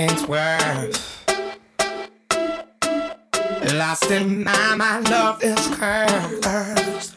It's worth. Lost in my mind, my love is cursed.